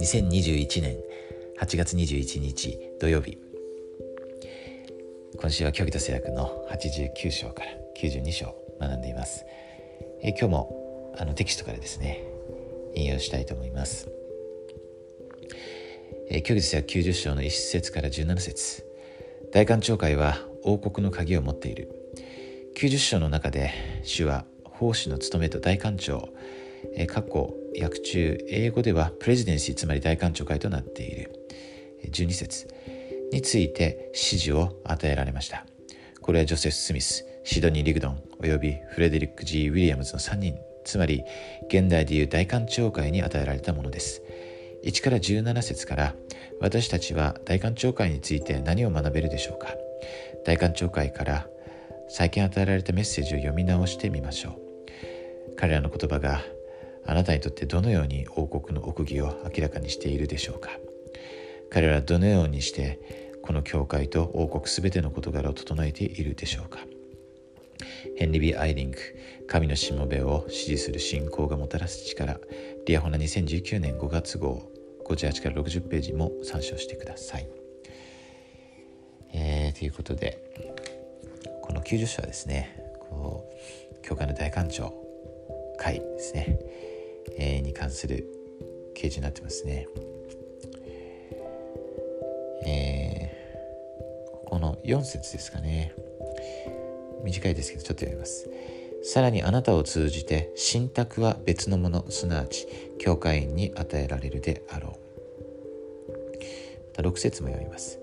2021年8月21日土曜日今週は虚偽と制約の89章から92章学んでいます、え今日もあのテキストからですね引用したいと思います、虚偽と制約90章の1節から17節大官長会は王国の鍵を持っている。90章の中で主は奉仕の務めと大官長過去訳中英語ではプレジデンシーつまり大官長会となっている12節について指示を与えられました。これはジョセフ・スミスシドニー・リグドンおよびフレデリック・ G・ ウィリアムズの3人つまり現代でいう大官長会に与えられたものです。1から17節から私たちは大官長会について何を学べるでしょうか？大官長会から最近与えられたメッセージを読み直してみましょう。彼らの言葉があなたにとってどのように王国の奥義を明らかにしているでしょうか彼らはどのようにしてこの教会と王国すべての事柄を整えているでしょうかヘンリ・ビー・アイリング神のしもべを支持する信仰がもたらす力リアホナ2019年5月号58から60ページも参照してください。えー、ということでこの90章はですねこう教会の大官庁会ですね、えー、に関する掲示になってますね。えー、ここの4節ですかね短いですけどちょっと読みます。さらにあなたを通じて信託は別のものすなわち教会員に与えられるであろう。6節も読みます。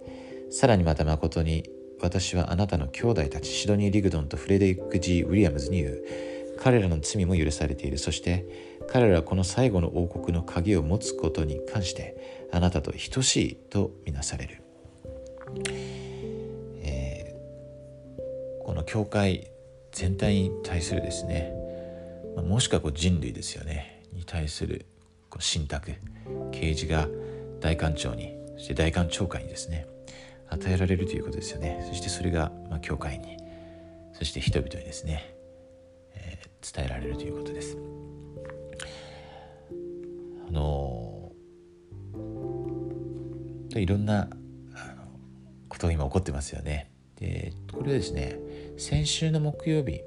さらにまた誠に私はあなたの兄弟たちシドニー・リグドンとフレデリック・ジー・ウィリアムズに言う彼らの罪も許されている。そして彼らはこの最後の王国の鍵を持つことに関してあなたと等しいとみなされる、えー、この教会全体に対するですねもしくはこう人類ですよねに対するこう信託啓示が大官庁にそして大官庁会にですね与えられるということですよね。そしてそれが、ま、教会にそして人々にですね、伝えられるということです。あのいろんなことが今起こってますよね。でこれはですね先週の木曜日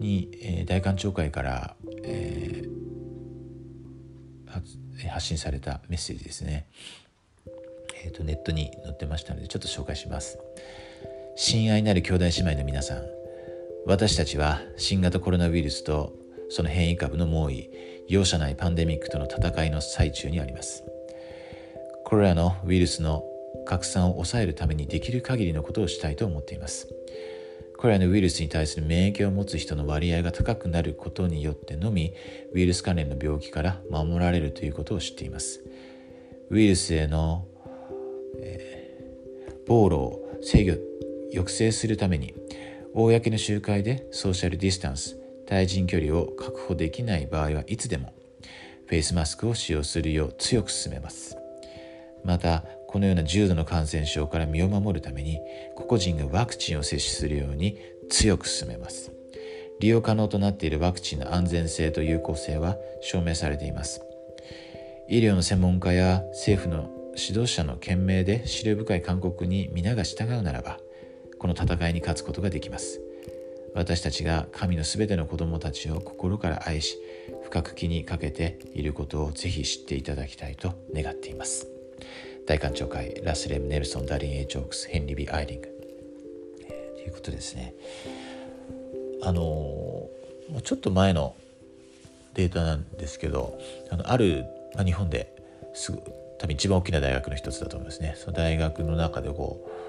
に、えー、大官庁会から、えー、発信されたメッセージですね。えーと、ネットに載ってましたのでちょっと紹介します。親愛なる兄弟姉妹の皆さん私たちは新型コロナウイルスとその変異株の猛威容赦ないパンデミックとの戦いの最中にあります。これらのウイルスの拡散を抑えるためにできる限りのことをしたいと思っています。これらのウイルスに対する免疫を持つ人の割合が高くなることによってのみウイルス関連の病気から守られるということを知っています。ウイルスへの暴露を制御抑制するために公の集会でソーシャルディスタンス対人距離を確保できない場合はいつでもフェイスマスクを使用するよう強く勧めます。またこのような重度の感染症から身を守るために個々人がワクチンを接種するように強く勧めます。利用可能となっているワクチンの安全性と有効性は証明されています。医療の専門家や政府の指導者の賢明で資料深い勧告に皆が従うならばこの戦いに勝つことができます。私たちが神のすべての子供たちを心から愛し深く気にかけていることをぜひ知っていただきたいと願っています。大官庁会ラスレム・ネルソン・ダリン・エイ・ジョークスヘンリー・ビー・アイリング、えー、ということですね。あのー、ちょっと前のデータなんですけどあのある、まあ、日本ですぐ多分一番大きな大学の一つだと思いますね。その大学の中でこう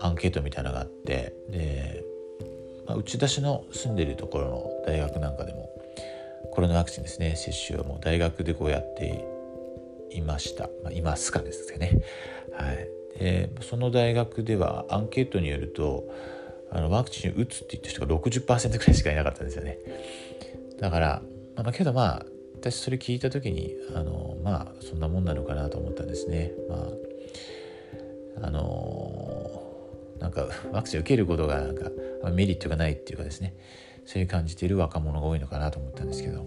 アンケートみたいなのがあってで、まあ、内田市の住んでるところの大学なんかでもコロナワクチンですね接種をもう大学でこうやっていました、まあ、いますかですね。はい。でその大学ではアンケートによるとあのワクチンを打つって言った人が60%くらいしかいなかったんですよね。だから、まあ、けどまあ私それ聞いた時にあのまあそんなもんなのかなと思ったんですね。まああのなんかワクチン受けることがなんかメリットがないっていうかですね。そういう感じている若者が多いのかなと思ったんですけど。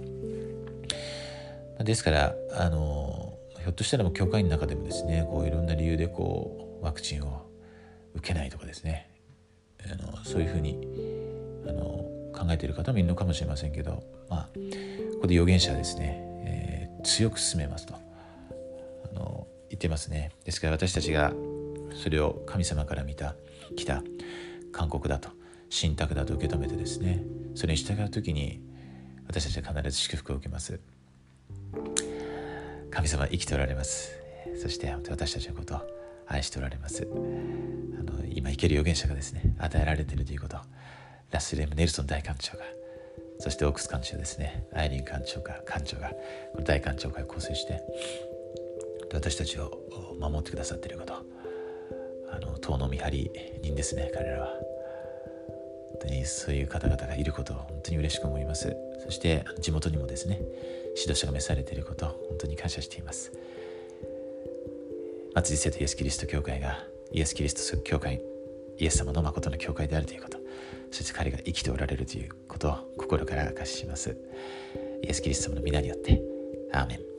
ですからあのひょっとしたらもう教会の中でもですねこういろんな理由でこうワクチンを受けないとかですね。あのそういうふうにあの考えている方もいるのかもしれませんけど、まあ、ここで預言者はですね、えー、強く進めますと。あの言ってますね。ですから私たちがそれを神様から見た来た勧告だと信託だと受け止めてですねそれに従う時に私たちは必ず祝福を受けます。神様生きておられます。そして私たちのことを愛しておられます。あの今生ける預言者がですね与えられているということ。ラスレム・ネルソン大館長がそしてオークス館長ですねアイリン館長が館長がこの大館長会を構成して私たちを守ってくださっていること。あの党の見張り人ですね彼らは。本当にそういう方々がいることを本当に嬉しく思います。そして地元にもですね指導者が召されていることを本当に感謝しています。松井聖とイエス・キリスト教会がイエス・キリスト教会イエス様の誠の教会であるということ。そして彼が生きておられるということを心から明かしします。イエス・キリスト様の皆によってアーメン。